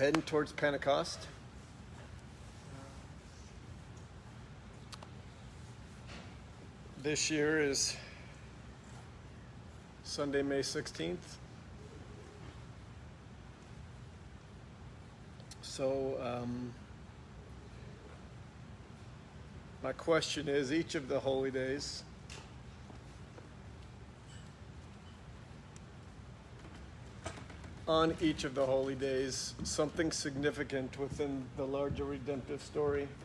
heading towards Pentecost. This year is Sunday, May 16th. So, um, my question is each of the holy days, on each of the holy days, something significant within the larger redemptive story.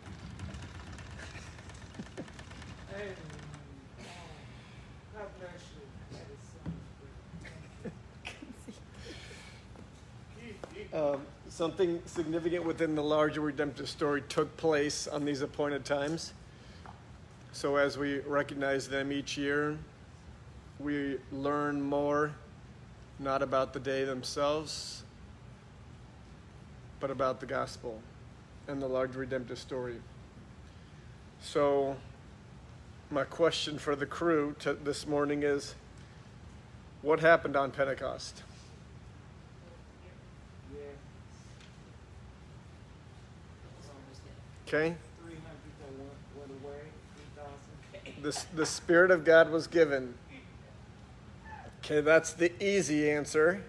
Um, something significant within the larger redemptive story took place on these appointed times. So, as we recognize them each year, we learn more, not about the day themselves, but about the gospel and the large redemptive story. So, my question for the crew to, this morning is what happened on Pentecost? Okay? The, the Spirit of God was given. Okay, that's the easy answer.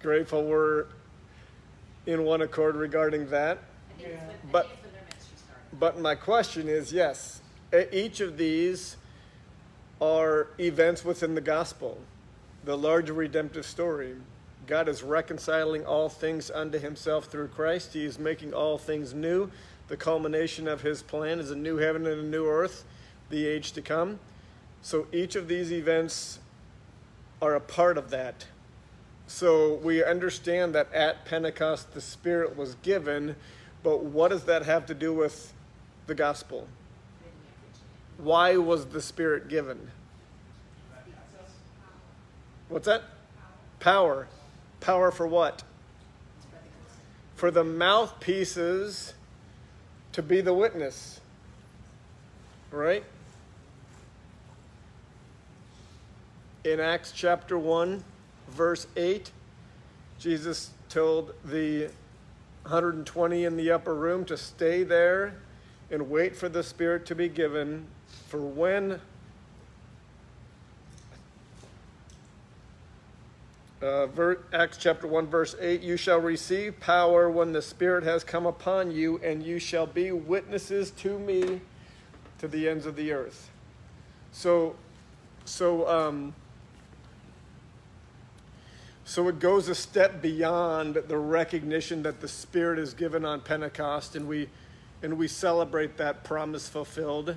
Grateful we're in one accord regarding that. But, but my question is yes, each of these are events within the gospel, the larger redemptive story. God is reconciling all things unto himself through Christ. He is making all things new. The culmination of his plan is a new heaven and a new earth, the age to come. So each of these events are a part of that. So we understand that at Pentecost the Spirit was given, but what does that have to do with the gospel? Why was the Spirit given? What's that? Power. Power for what? For the mouthpieces to be the witness. Right? In Acts chapter 1, verse 8, Jesus told the 120 in the upper room to stay there and wait for the Spirit to be given. For when Uh, ver- Acts chapter 1, verse 8 You shall receive power when the Spirit has come upon you, and you shall be witnesses to me to the ends of the earth. So, so, um, so it goes a step beyond the recognition that the Spirit is given on Pentecost, and we, and we celebrate that promise fulfilled.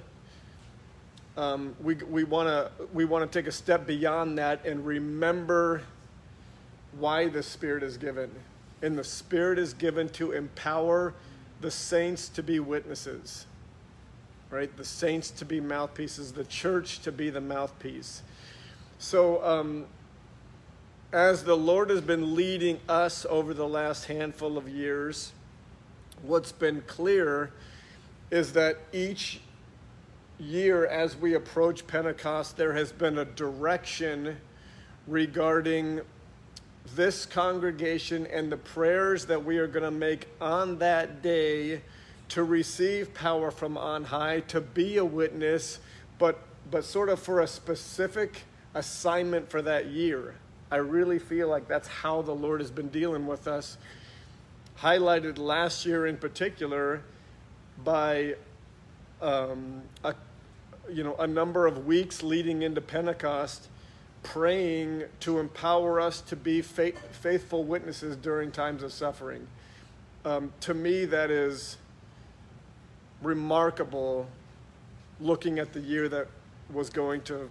Um, we we want to we want to take a step beyond that and remember why the Spirit is given. And the Spirit is given to empower the saints to be witnesses, right? The saints to be mouthpieces, the church to be the mouthpiece. So, um, as the Lord has been leading us over the last handful of years, what's been clear is that each year as we approach Pentecost, there has been a direction regarding this congregation and the prayers that we are going to make on that day to receive power from on high, to be a witness, but, but sort of for a specific assignment for that year. I really feel like that's how the Lord has been dealing with us. Highlighted last year in particular by um, a, you know, a number of weeks leading into Pentecost praying to empower us to be faith, faithful witnesses during times of suffering. Um, to me, that is remarkable looking at the year that was going to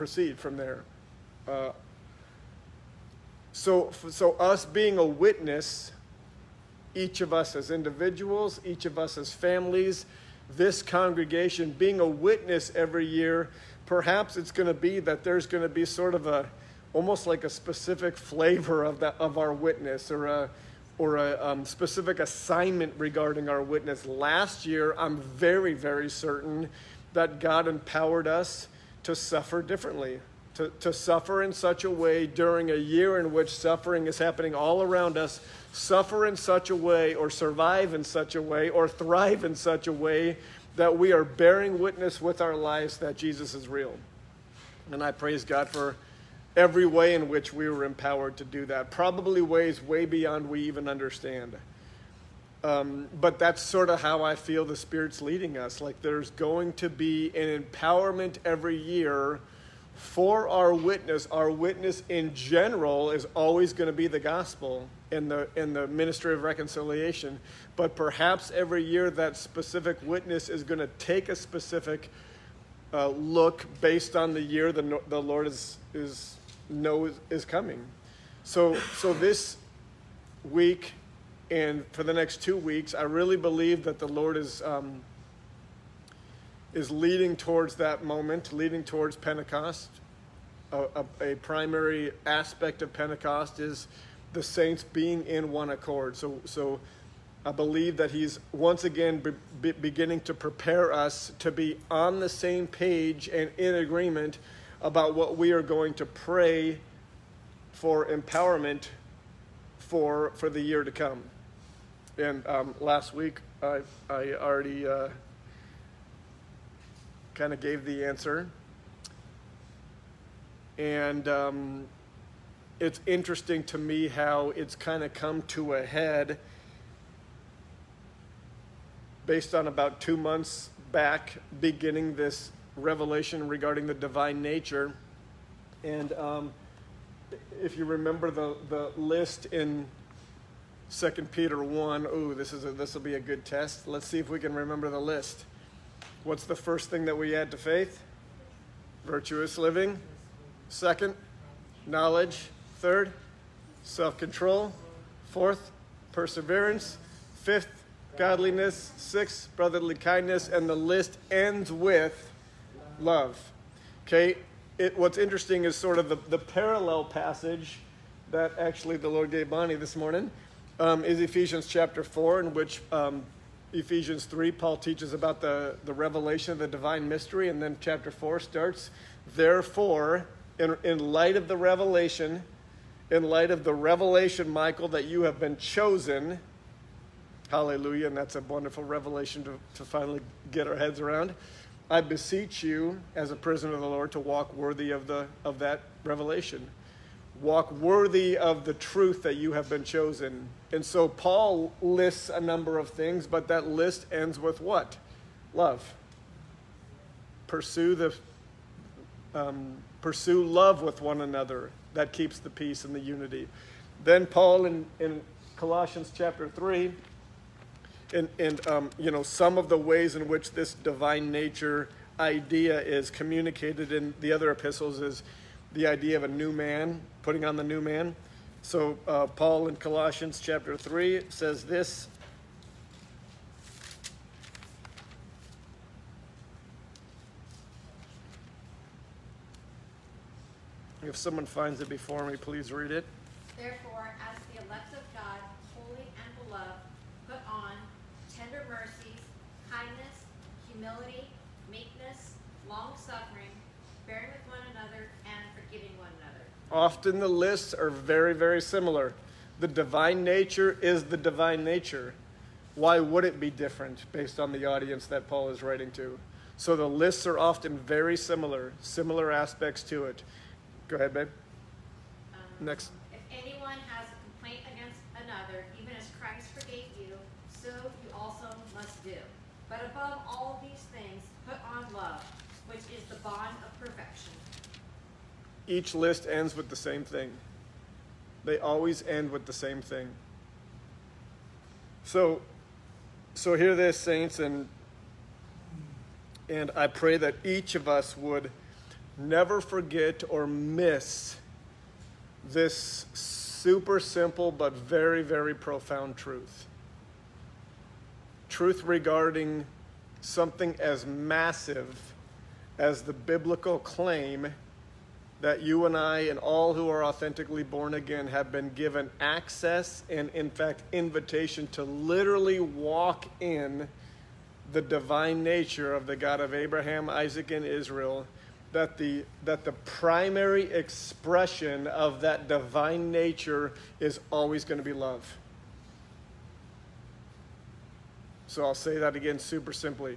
proceed from there. Uh, so, so, us being a witness, each of us as individuals, each of us as families, this congregation, being a witness every year perhaps it's going to be that there's going to be sort of a almost like a specific flavor of that of our witness or a or a um, specific assignment regarding our witness. Last year, I'm very very certain that God empowered us to suffer differently. to, to suffer in such a way during a year in which suffering is happening all around us, suffer in such a way, or survive in such a way, or thrive in such a way that we are bearing witness with our lives that Jesus is real. And I praise God for every way in which we were empowered to do that, probably ways way beyond we even understand. Um, but that's sort of how I feel the Spirit's leading us. Like there's going to be an empowerment every year for our witness. Our witness in general is always going to be the gospel in the in the ministry of reconciliation. But perhaps every year that specific witness is going to take a specific uh, look based on the year the the Lord is is knows is coming. So so this week and for the next two weeks, I really believe that the Lord is um, is leading towards that moment, leading towards Pentecost. A, a, a, primary aspect of Pentecost is the saints being in one accord. So, so I believe that He's once again be, be beginning to prepare us to be on the same page and in agreement about what we are going to pray for empowerment for for the year to come. And um, last week, I, I already uh, kind of gave the answer. And um, it's interesting to me how it's kind of come to a head based on about two months back beginning this revelation regarding the divine nature. And um, if you remember the, the list in Second Peter 1. Ooh, this is this will be a good test. Let's see if we can remember the list. What's the first thing that we add to faith? Virtuous living. Second, knowledge. Third, self-control. Fourth, perseverance. Fifth, godliness. Sixth, brotherly kindness. And the list ends with love. Okay, it, what's interesting is sort of the, the parallel passage that actually the Lord gave Bonnie this morning um, is Ephesians chapter 4, in which um, Ephesians 3, Paul teaches about the, the revelation of the divine mystery. And then chapter 4 starts, Therefore, in, in light of the revelation, in light of the revelation, Michael, that you have been chosen, hallelujah, and that's a wonderful revelation to, to finally get our heads around. I beseech you, as a prisoner of the Lord, to walk worthy of, the, of that revelation walk worthy of the truth that you have been chosen. And so Paul lists a number of things, but that list ends with what? Love. Pursue the um, pursue love with one another. That keeps the peace and the unity. Then Paul in, in Colossians chapter three, and, and um, you know some of the ways in which this divine nature idea is communicated in the other epistles is the idea of a new man, putting on the new man. So, uh, Paul in Colossians chapter 3 says this. If someone finds it before me, please read it. Therefore, as the elect of God, holy and beloved, put on tender mercies, kindness, humility, meekness, long suffering, bearing with one another, and forgiving one another. Often the lists are very, very similar. The divine nature is the divine nature. Why would it be different based on the audience that Paul is writing to? So the lists are often very similar, similar aspects to it. Go ahead, babe. Um, Next. If anyone has a complaint against another, even as Christ forgave you, so you also must do. But above all these things, put on love, which is the bond of perfection. Each list ends with the same thing. They always end with the same thing. So, so hear this, saints, and and I pray that each of us would never forget or miss this super simple but very, very profound truth. Truth regarding something as massive as the biblical claim that you and I and all who are authentically born again have been given access and, in fact, invitation to literally walk in the divine nature of the God of Abraham, Isaac, and Israel that the that the primary expression of that divine nature is always going to be love. So I'll say that again super simply.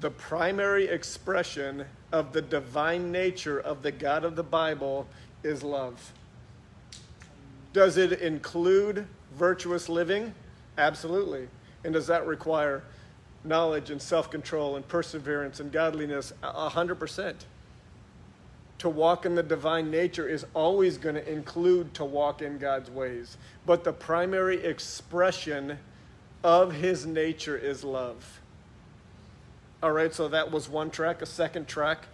The primary expression of the divine nature of the God of the Bible is love. Does it include virtuous living? Absolutely. And does that require knowledge and self control and perseverance and godliness? A hundred percent. To walk in the divine nature is always going to include to walk in God's ways. But the primary expression of his nature is love. All right, so that was one track. A second track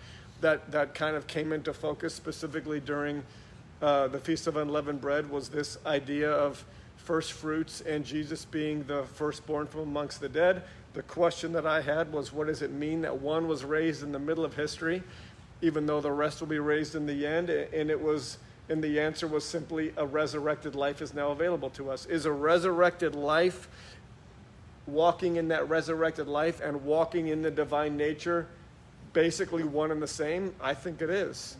that, that kind of came into focus specifically during uh, the Feast of Unleavened Bread was this idea of first fruits and Jesus being the firstborn from amongst the dead. The question that I had was what does it mean that one was raised in the middle of history, even though the rest will be raised in the end? And it was, and the answer was simply a resurrected life is now available to us. Is a resurrected life walking in that resurrected life and walking in the divine nature basically one and the same? I think it is.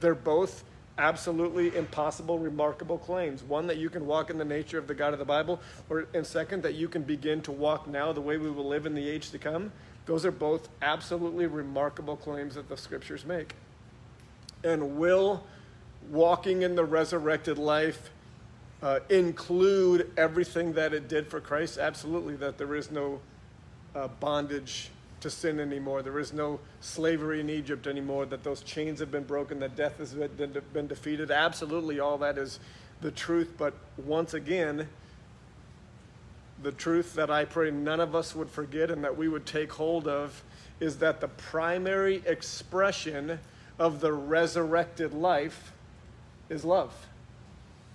They're both absolutely impossible, remarkable claims. One, that you can walk in the nature of the God of the Bible, or, and second, that you can begin to walk now the way we will live in the age to come. Those are both absolutely remarkable claims that the scriptures make. And will walking in the resurrected life uh, include everything that it did for Christ? Absolutely, that there is no uh, bondage to sin anymore. There is no slavery in Egypt anymore, that those chains have been broken, that death has been defeated. Absolutely, all that is the truth. But once again, the truth that I pray none of us would forget and that we would take hold of is that the primary expression of the resurrected life is love.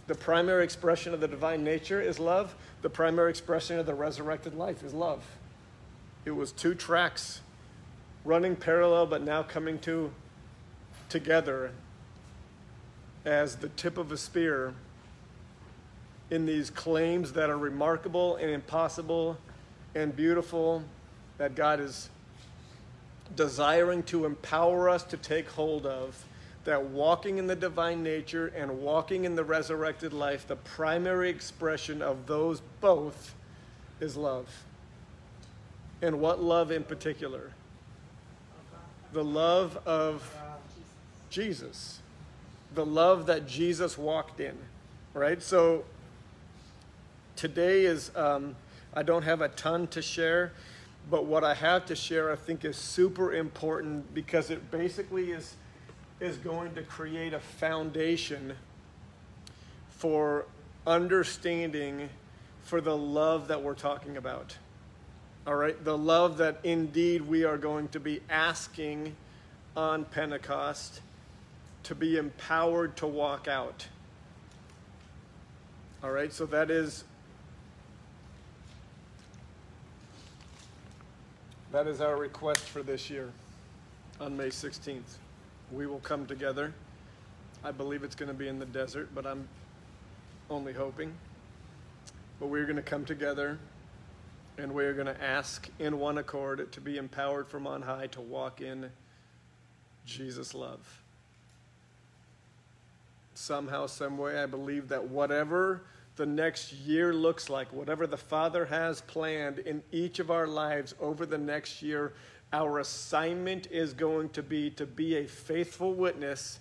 The primary expression of the divine nature is love. The primary expression of the resurrected life is love. It was two tracks running parallel but now coming to together as the tip of a spear in these claims that are remarkable and impossible and beautiful that God is desiring to empower us to take hold of that walking in the divine nature and walking in the resurrected life, the primary expression of those both is love. And what love in particular? The love of Jesus. The love that Jesus walked in, right? So today is, um, I don't have a ton to share, but what I have to share I think is super important because it basically is is going to create a foundation for understanding for the love that we're talking about. All right, the love that indeed we are going to be asking on Pentecost to be empowered to walk out. All right, so that is that is our request for this year on May 16th we will come together. I believe it's going to be in the desert, but I'm only hoping. But we're going to come together and we're going to ask in one accord to be empowered from on high to walk in Jesus' love. Somehow, some way, I believe that whatever the next year looks like, whatever the Father has planned in each of our lives over the next year, our assignment is going to be to be a faithful witness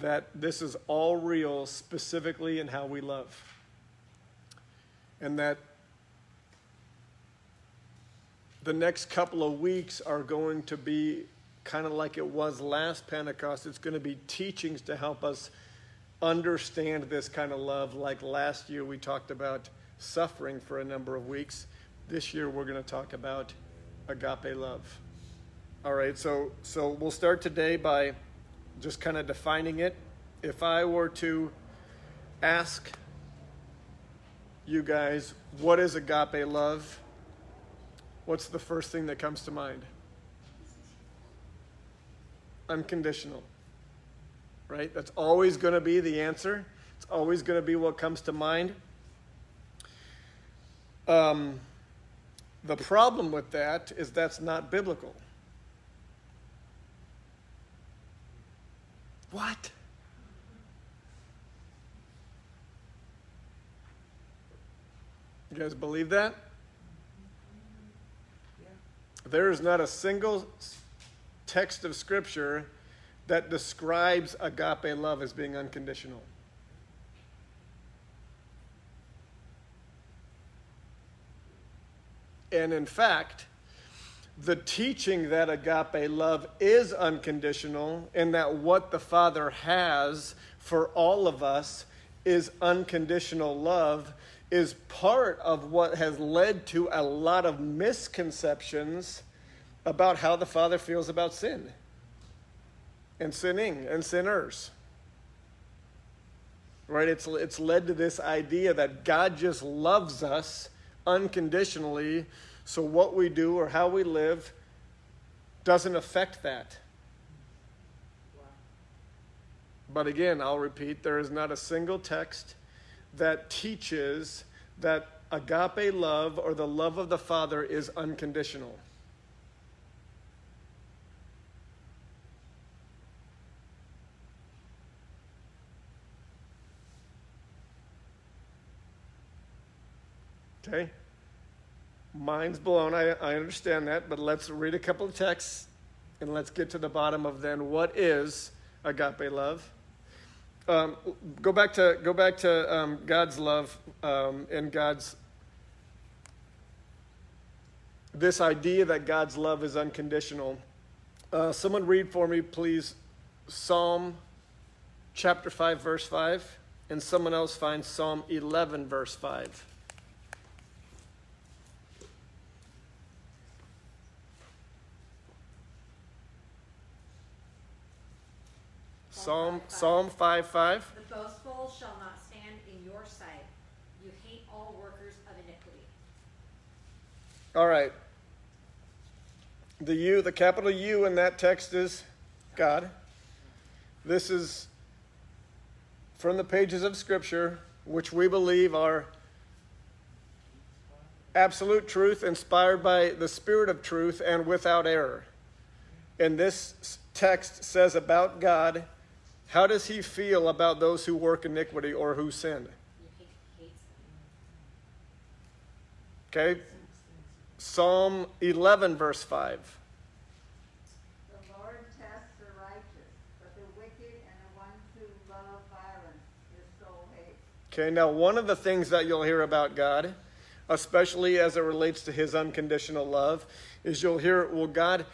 that this is all real, specifically in how we love. And that the next couple of weeks are going to be kind of like it was last Pentecost. It's going to be teachings to help us understand this kind of love. Like last year, we talked about suffering for a number of weeks. This year, we're going to talk about agape love. All right, so so we'll start today by just kind of defining it. If I were to ask you guys, what is agape love? What's the first thing that comes to mind? Unconditional. Right? That's always going to be the answer. It's always going to be what comes to mind. Um, the problem with that is that's not biblical. What? You guys believe that? There is not a single text of Scripture that describes agape love as being unconditional. And in fact, the teaching that agape love is unconditional and that what the Father has for all of us is unconditional love is part of what has led to a lot of misconceptions about how the Father feels about sin and sinning and sinners. Right? It's, it's led to this idea that God just loves us unconditionally, so what we do or how we live doesn't affect that. But again, I'll repeat there is not a single text that teaches that agape love or the love of the Father is unconditional. Okay? Mind's blown. I, I understand that, but let's read a couple of texts and let's get to the bottom of then what is agape love. Um, go back to go back to um, God's love um, and God's this idea that God's love is unconditional. Uh, someone read for me, please, Psalm chapter five, verse five, and someone else find Psalm eleven, verse five. Psalm Psalm 5 5. The boastful shall not stand in your sight. You hate all workers of iniquity. All right. The U, the capital U in that text is God. This is from the pages of Scripture, which we believe are absolute truth, inspired by the Spirit of truth, and without error. And this text says about God how does he feel about those who work iniquity or who sin? Okay. Psalm 11, verse 5. The Lord tests the righteous, but the wicked and the ones who love violence his soul hates. Okay, now one of the things that you'll hear about God, especially as it relates to his unconditional love, is you'll hear, well, God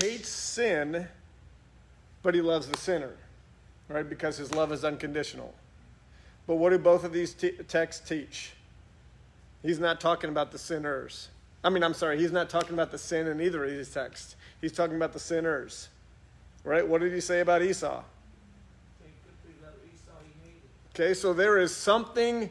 hates sin, but he loves the sinner right? Because his love is unconditional. But what do both of these texts teach? He's not talking about the sinners. I mean, I'm sorry, he's not talking about the sin in either of these texts. He's talking about the sinners. Right? What did he say about Esau? Okay, so there is something,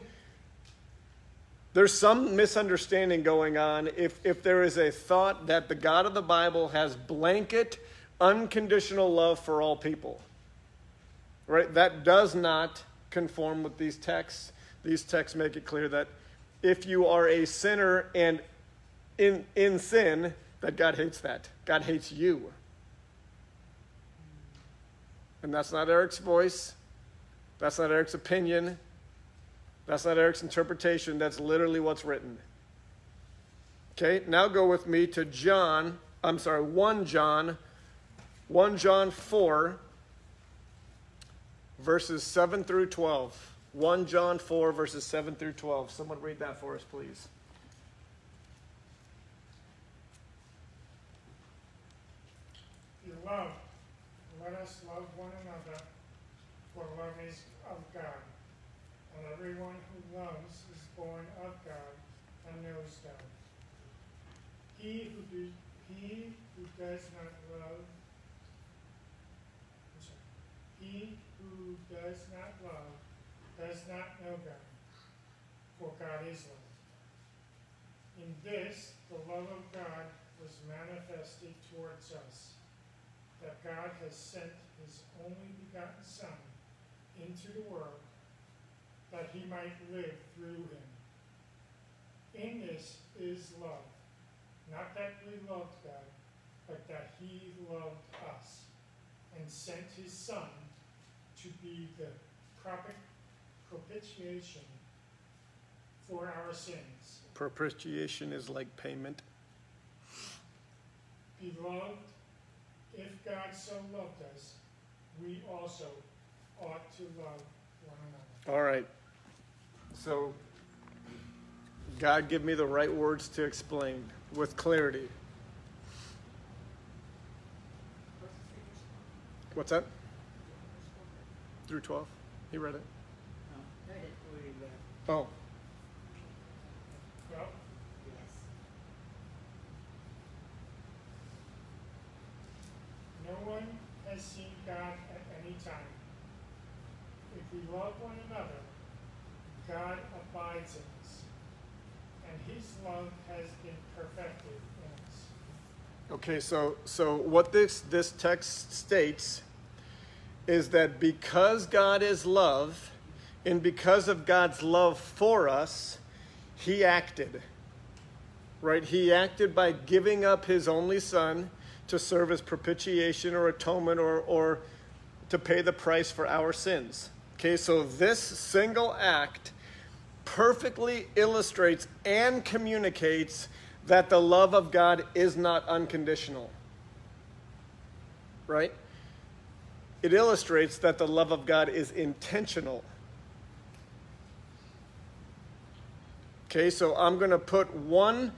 there's some misunderstanding going on if, if there is a thought that the God of the Bible has blanket, unconditional love for all people. Right? That does not conform with these texts. These texts make it clear that if you are a sinner and in, in sin, that God hates that. God hates you. And that's not Eric's voice. That's not Eric's opinion. That's not Eric's interpretation. That's literally what's written. Okay, now go with me to John, I'm sorry, 1 John, 1 John 4, verses 7 through 12. 1 John 4, verses 7 through 12. Someone read that for us, please. You love. Let us love one another, for love is of God. And everyone who loves is born of God and knows God. He who, do, he who does not love, he who does not love does not know God, for God is love. In this, the love of God was manifested towards us, that God has sent his only begotten Son into the world, that he might live through him. In this is love, not that we loved God, but that he loved us and sent his Son to be the propi- propitiation for our sins. Propitiation is like payment. Beloved, if God so loved us, we also ought to love one another. All right. So, God, give me the right words to explain with clarity. What's that? Through 12? He read it. Oh, oh. Well, no one has seen God at any time. If we love one another, God abides in us, and his love has been perfected in us. okay. So, so what this this text states is that because God is love, and because of God's love for us, He acted. Right? He acted by giving up His only Son to serve as propitiation or atonement or, or to pay the price for our sins. Okay, so this single act perfectly illustrates and communicates that the love of God is not unconditional. Right? It illustrates that the love of God is intentional. Okay, so I'm going to put one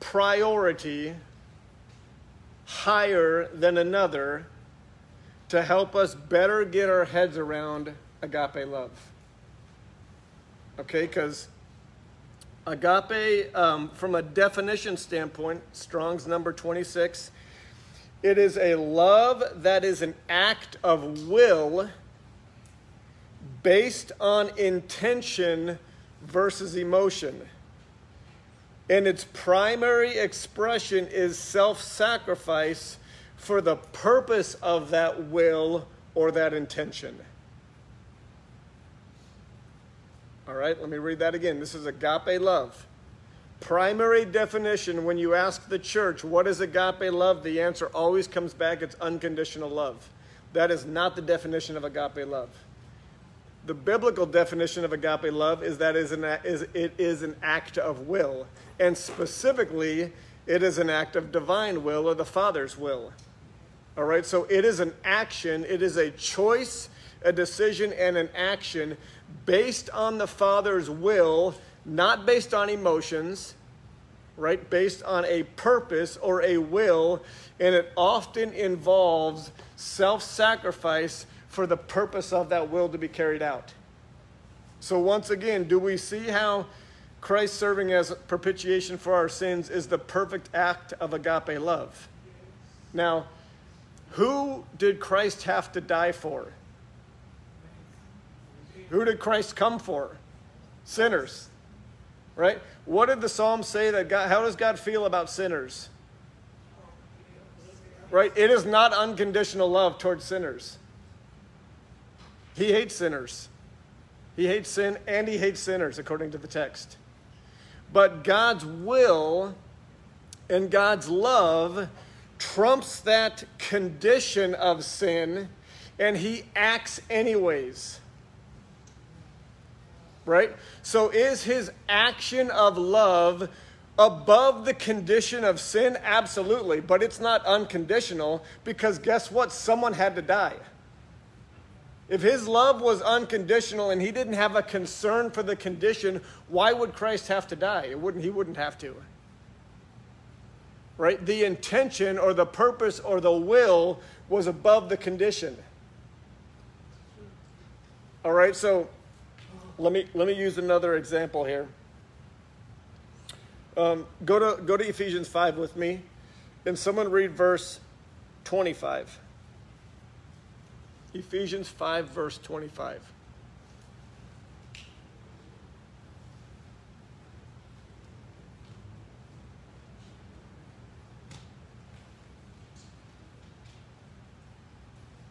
priority higher than another to help us better get our heads around agape love. Okay, because agape, um, from a definition standpoint, Strong's number 26, it is a love that is an act of will based on intention versus emotion. And its primary expression is self sacrifice for the purpose of that will or that intention. All right, let me read that again. This is agape love. Primary definition when you ask the church, what is agape love? The answer always comes back it's unconditional love. That is not the definition of agape love. The biblical definition of agape love is that it is an act of will, and specifically, it is an act of divine will or the Father's will. All right, so it is an action, it is a choice, a decision, and an action based on the Father's will, not based on emotions, right? Based on a purpose or a will, and it often involves self sacrifice for the purpose of that will to be carried out. So, once again, do we see how Christ serving as propitiation for our sins is the perfect act of agape love? Now, who did Christ have to die for? Who did Christ come for? Sinners. Right? What did the Psalm say that God, how does God feel about sinners? Right? It is not unconditional love towards sinners. He hates sinners. He hates sin and he hates sinners, according to the text. But God's will and God's love trumps that condition of sin, and he acts anyways. Right? So, is his action of love above the condition of sin? Absolutely. But it's not unconditional because guess what? Someone had to die. If his love was unconditional and he didn't have a concern for the condition, why would Christ have to die? It wouldn't, he wouldn't have to. Right? The intention or the purpose or the will was above the condition. All right, so let me let me use another example here. Um, go to go to Ephesians five with me, and someone read verse twenty-five. Ephesians 5, verse 25.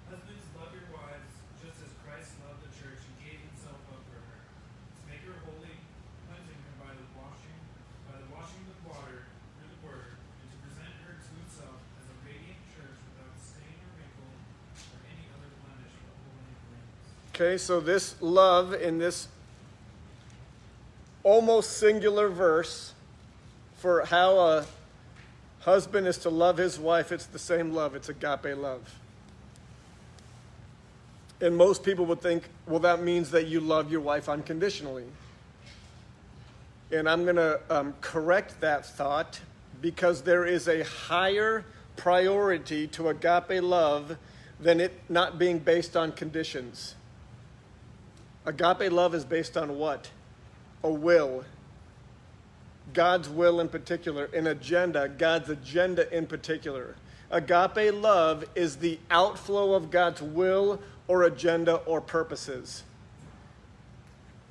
Husbands, love your wives, just as Christ loved the church and gave himself up for her, to make her holy, cleansing her by the washing by the washing with water through the word, and to present her to himself as a radiant church without stain or wrinkle or any other blemish, but holy and Okay, so this love in this almost singular verse for how a husband is to love his wife, it's the same love. It's agape love. And most people would think, well, that means that you love your wife unconditionally. And I'm going to um, correct that thought because there is a higher priority to agape love than it not being based on conditions. Agape love is based on what? A will. God's will in particular, an agenda, God's agenda in particular. Agape love is the outflow of God's will or agenda or purposes.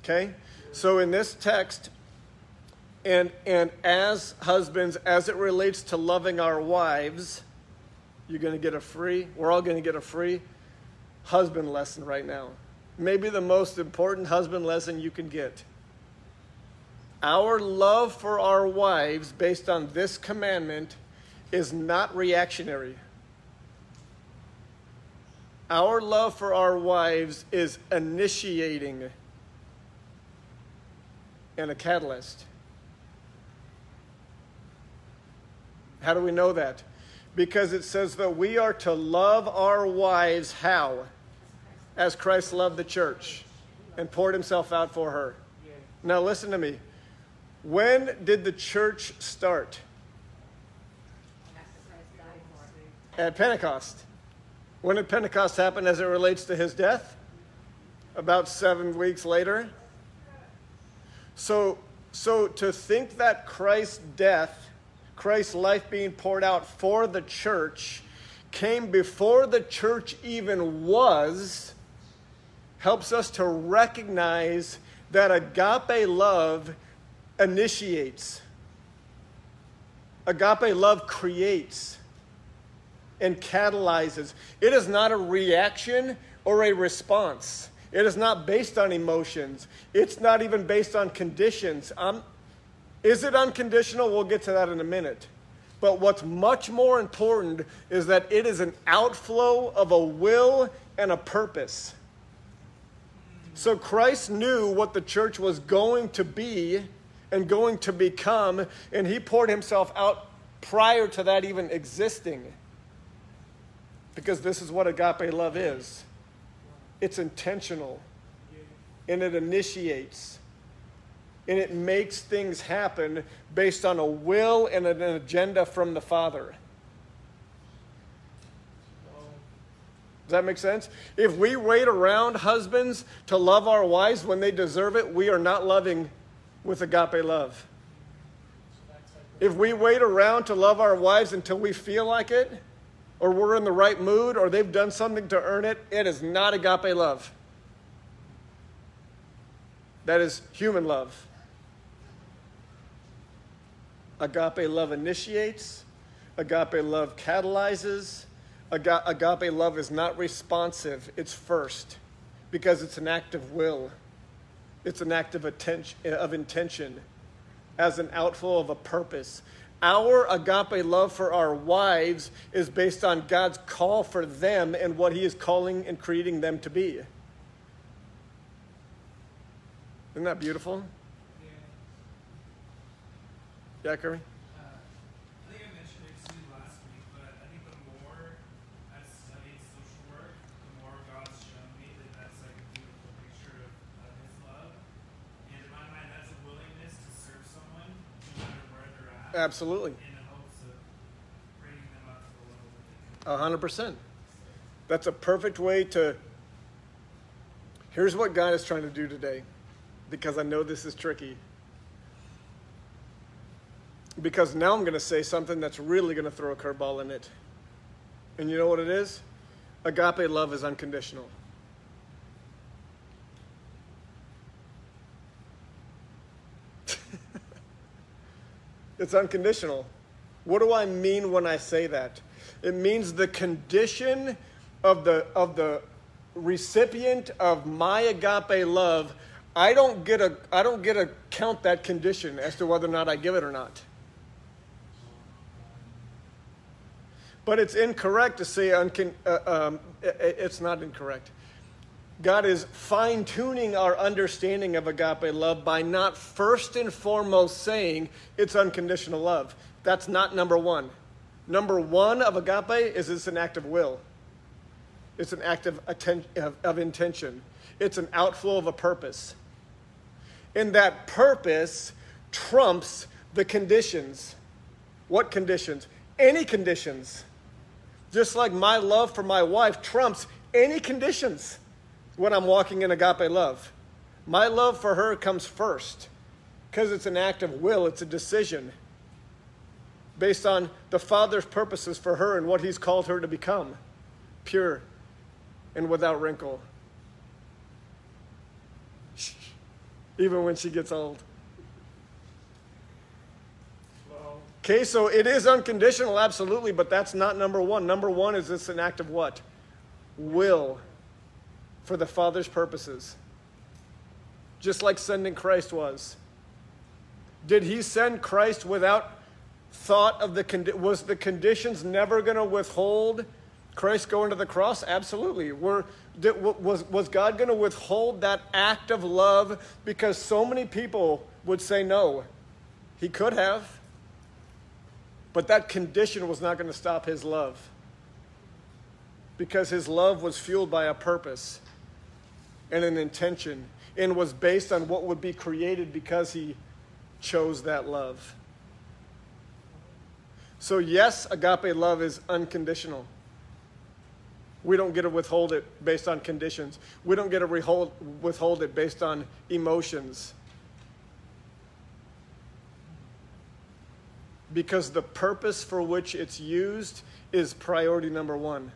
Okay? So in this text, and, and as husbands, as it relates to loving our wives, you're going to get a free, we're all going to get a free husband lesson right now. Maybe the most important husband lesson you can get. Our love for our wives, based on this commandment, is not reactionary. Our love for our wives is initiating and a catalyst. How do we know that? Because it says that we are to love our wives how? As Christ loved the church and poured himself out for her. Now, listen to me. When did the church start? At Pentecost. When did Pentecost happen as it relates to his death? About seven weeks later. So, so to think that Christ's death, Christ's life being poured out for the church, came before the church even was, helps us to recognize that agape love initiates, agape love creates and catalyzes. It is not a reaction or a response. It is not based on emotions. It's not even based on conditions. Um, is it unconditional? We'll get to that in a minute. But what's much more important is that it is an outflow of a will and a purpose. So Christ knew what the church was going to be and going to become, and he poured himself out prior to that even existing. Because this is what agape love is it's intentional, and it initiates, and it makes things happen based on a will and an agenda from the Father. Does that make sense? If we wait around husbands to love our wives when they deserve it, we are not loving with agape love. If we wait around to love our wives until we feel like it, or we're in the right mood, or they've done something to earn it, it is not agape love. That is human love. Agape love initiates, agape love catalyzes. Aga- agape love is not responsive, it's first because it's an act of will. It's an act of, attention, of intention as an outflow of a purpose. Our agape love for our wives is based on God's call for them and what He is calling and creating them to be. Isn't that beautiful? Yeah, Kirby? Uh, I think I mentioned it to you last week, but I think the more I've studied social work, the more God's shown me that that's like a beautiful picture of, of His love. And in my mind, that's a willingness to serve someone no matter where they're at, Absolutely. in the hopes of bringing them up to the level that they can. A hundred percent. That's a perfect way to. Here's what God is trying to do today, because I know this is tricky. Because now I'm going to say something that's really going to throw a curveball in it. And you know what it is? Agape love is unconditional. It's unconditional. What do I mean when I say that? It means the condition of the of the recipient of my agape love. I don't get a I don't get to count that condition as to whether or not I give it or not. But it's incorrect to say uncon, uh, um, it's not incorrect. God is fine tuning our understanding of agape love by not first and foremost saying it's unconditional love. That's not number one. Number one of agape is it's an act of will, it's an act of, atten- of, of intention, it's an outflow of a purpose. And that purpose trumps the conditions. What conditions? Any conditions. Just like my love for my wife trumps any conditions when I'm walking in agape love. My love for her comes first because it's an act of will, it's a decision based on the Father's purposes for her and what He's called her to become pure and without wrinkle. Even when she gets old. Okay, so it is unconditional, absolutely, but that's not number one. Number one is it's an act of what? Will for the Father's purposes. Just like sending Christ was. Did he send Christ without thought of the condi- was the conditions never going to withhold Christ going to the cross? Absolutely. Were, did, was, was God going to withhold that act of love because so many people would say no? He could have. But that condition was not going to stop his love. Because his love was fueled by a purpose and an intention and was based on what would be created because he chose that love. So, yes, agape love is unconditional. We don't get to withhold it based on conditions. We don't get to withhold, withhold it based on emotions. Because the purpose for which it's used is priority number one.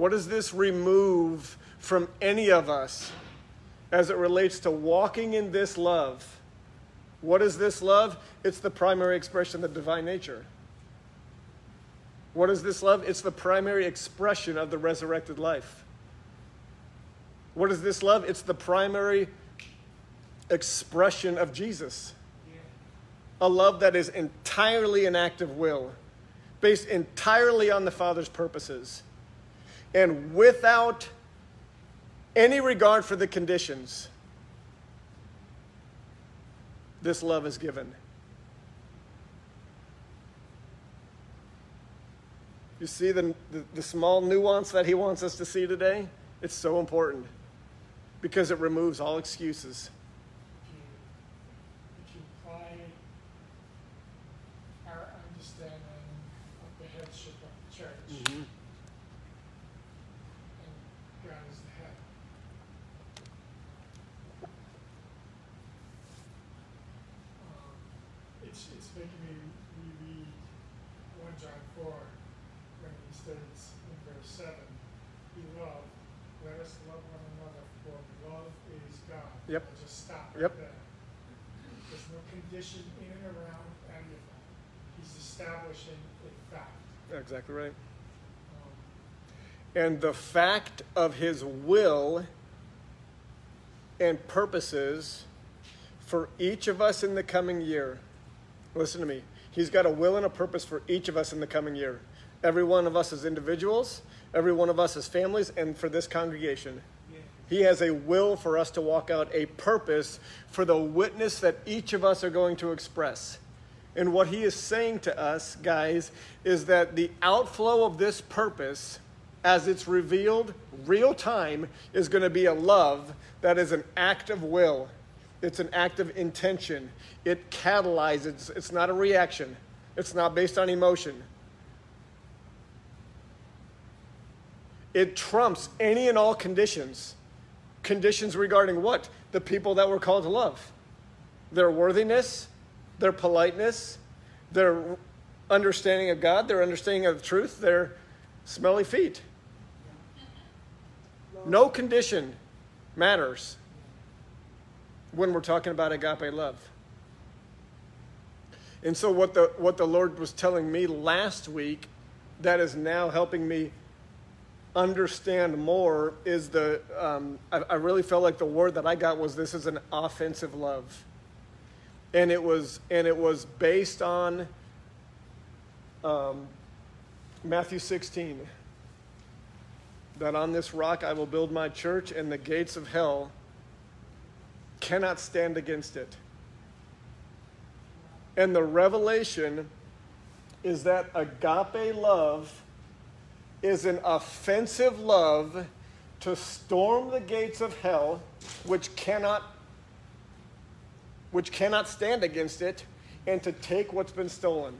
What does this remove from any of us as it relates to walking in this love? What is this love? It's the primary expression of the divine nature. What is this love? It's the primary expression of the resurrected life. What is this love? It's the primary expression of Jesus. A love that is entirely an act of will, based entirely on the Father's purposes, and without any regard for the conditions. This love is given. You see the, the, the, small nuance that he wants us to see today? It's so important because it removes all excuses. if you, if you apply our understanding of the headship of the church, and God is the head. Um, it's, it's making me reread one John four, when he states in verse seven, Beloved, let us love one another, for love is God. Yep. I'll just stop Yep. right there. There's no condition in and around any of that. He's establishing a fact. Exactly right. Um, And the fact of his will and purposes for each of us in the coming year. Listen to me. He's got a will and a purpose for each of us in the coming year. Every one of us as individuals, every one of us as families, and for this congregation. He has a will for us to walk out a purpose for the witness that each of us are going to express. And what he is saying to us, guys, is that the outflow of this purpose, as it's revealed real time, is going to be a love that is an act of will. It's an act of intention. It catalyzes, it's not a reaction, it's not based on emotion. It trumps any and all conditions. Conditions regarding what? The people that we're called to love. Their worthiness, their politeness, their understanding of God, their understanding of the truth, their smelly feet. No condition matters when we're talking about agape love. And so what the what the Lord was telling me last week that is now helping me understand more is the um, I, I really felt like the word that I got was this is an offensive love, and it was and it was based on um, Matthew 16. that on this rock I will build my church, and the gates of hell cannot stand against it. And the revelation is that agape love is an offensive love to storm the gates of hell, which cannot which cannot stand against it, and to take what's been stolen.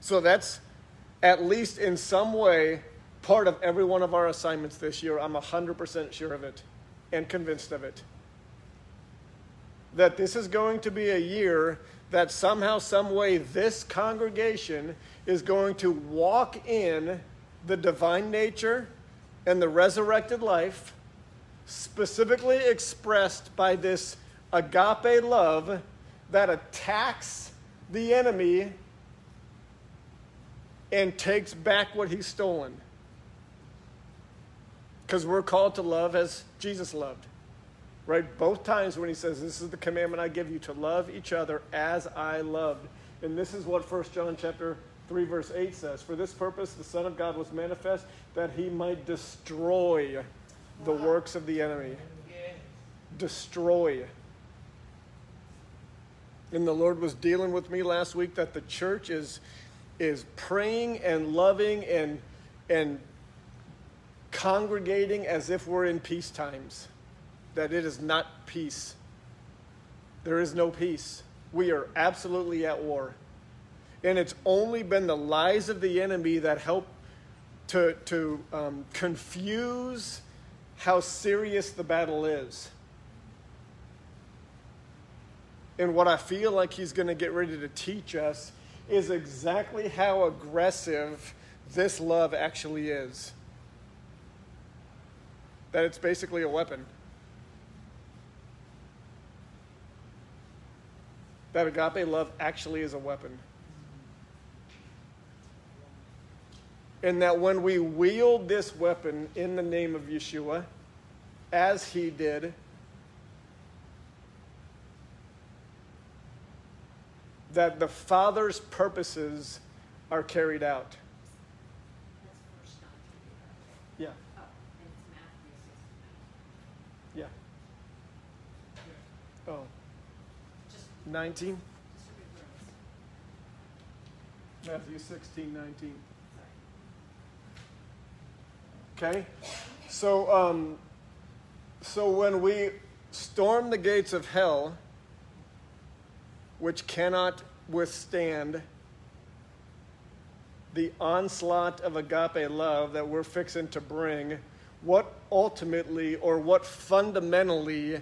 So that's at least in some way part of every one of our assignments this year. I'm 100% sure of it and convinced of it. That this is going to be a year that somehow, some way, this congregation is going to walk in the divine nature and the resurrected life, specifically expressed by this agape love that attacks the enemy and takes back what he's stolen. Because we're called to love as Jesus loved. Right? Both times when he says, This is the commandment I give you to love each other as I loved. And this is what 1 John chapter 3 verse 8 says for this purpose the son of god was manifest that he might destroy the works of the enemy destroy and the lord was dealing with me last week that the church is is praying and loving and and congregating as if we're in peace times that it is not peace there is no peace we are absolutely at war and it's only been the lies of the enemy that help to, to um, confuse how serious the battle is. And what I feel like he's going to get ready to teach us is exactly how aggressive this love actually is. That it's basically a weapon. That agape love actually is a weapon. And that when we wield this weapon in the name of Yeshua, as he did, that the Father's purposes are carried out. That's first John two. Yeah, Oh, and it's Matthew six. yeah. Oh, Just, 19? Matthew 16, 19. Okay? So, um, so when we storm the gates of hell, which cannot withstand the onslaught of agape love that we're fixing to bring, what ultimately or what fundamentally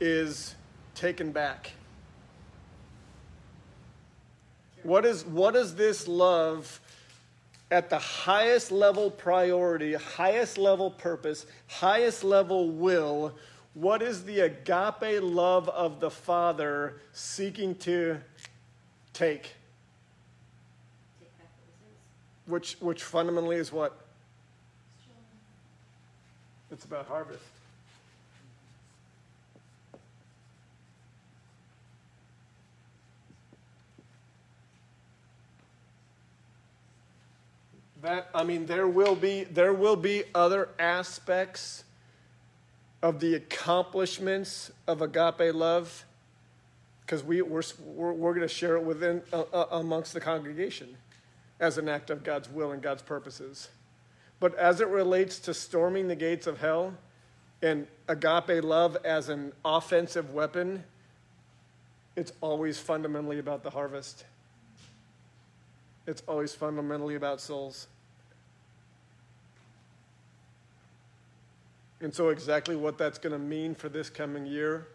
is taken back? What is, what is this love at the highest level priority, highest level purpose, highest level will? What is the agape love of the Father seeking to take? Which, which fundamentally is what? It's about harvest. That I mean, there will be there will be other aspects of the accomplishments of agape love, because we we're we're, we're going to share it within uh, uh, amongst the congregation as an act of God's will and God's purposes. But as it relates to storming the gates of hell and agape love as an offensive weapon, it's always fundamentally about the harvest. It's always fundamentally about souls. And so, exactly what that's going to mean for this coming year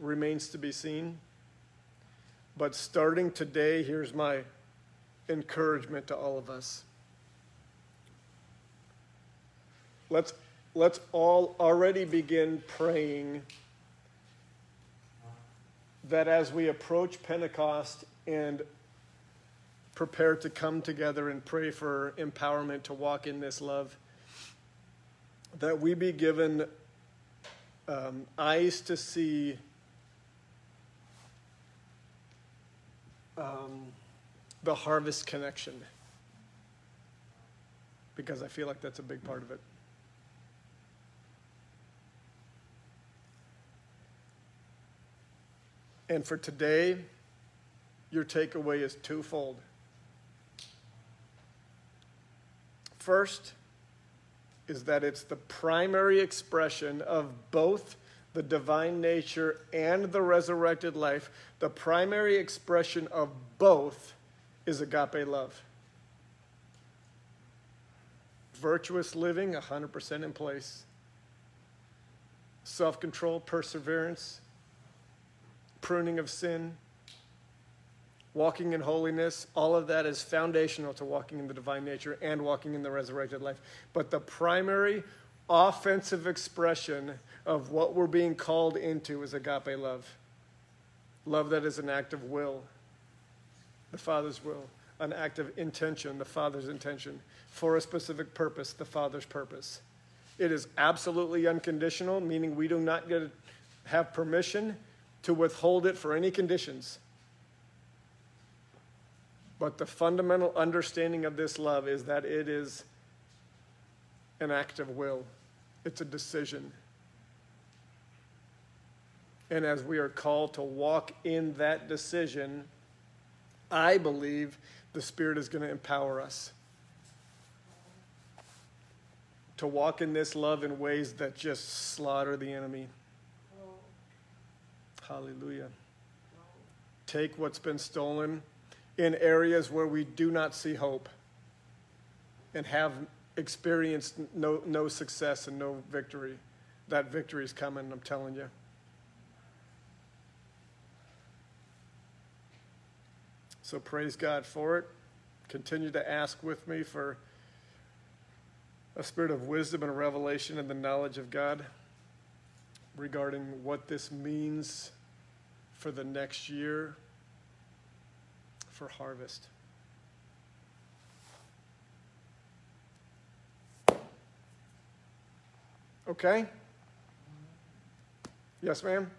remains to be seen. But starting today, here's my encouragement to all of us. Let's, let's all already begin praying that as we approach Pentecost and prepare to come together and pray for empowerment to walk in this love, that we be given um, eyes to see um, the harvest connection. because I feel like that's a big part of it. And for today, your takeaway is twofold. First is that it's the primary expression of both the divine nature and the resurrected life. The primary expression of both is agape love. Virtuous living, 100% in place. Self control, perseverance, pruning of sin, walking in holiness, all of that is foundational to walking in the divine nature and walking in the resurrected life. But the primary offensive expression of what we're being called into is agape love. Love that is an act of will, the Father's will, an act of intention, the Father's intention, for a specific purpose, the Father's purpose. It is absolutely unconditional, meaning we do not get have permission to withhold it for any conditions. But the fundamental understanding of this love is that it is an act of will, it's a decision. And as we are called to walk in that decision, I believe the Spirit is going to empower us to walk in this love in ways that just slaughter the enemy. Hallelujah. Take what's been stolen in areas where we do not see hope and have experienced no, no success and no victory. That victory is coming, I'm telling you. So praise God for it. Continue to ask with me for a spirit of wisdom and revelation and the knowledge of God regarding what this means for the next year for harvest. Okay? Yes, ma'am?